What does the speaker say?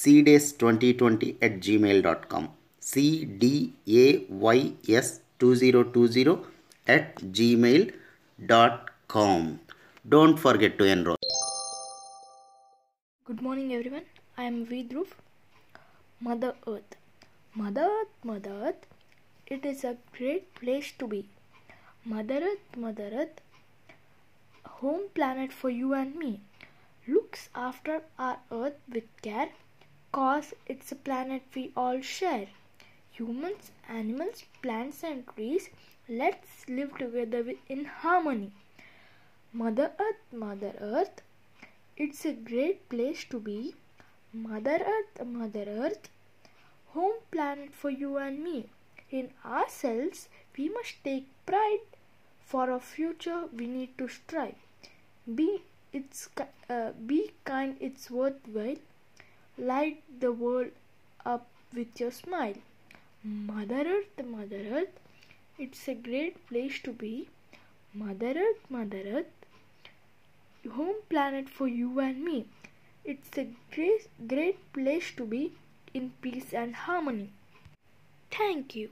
cdays2020 at gmail.com cdays2020 at gmail.com don't forget to enroll Good morning, everyone. I am V. Dhruv. Mother Earth. Mother Earth, Mother Earth, it is a great place to be. Mother Earth, Mother Earth, home planet for you and me, looks after our Earth with care, cause it's a planet we all share. Humans, animals, plants, and trees, let's live together in harmony. Mother Earth, Mother Earth, it's a great place to be. Mother Earth, Mother Earth, home planet for you and me. In ourselves, we must take pride. For our future, we need to strive. Be it's uh, be kind. It's worthwhile. Light the world up with your smile. Mother Earth, Mother Earth, it's a great place to be. Mother Earth, Mother Earth, home planet for you and me. It's a great, great place to be in peace and harmony. Thank you.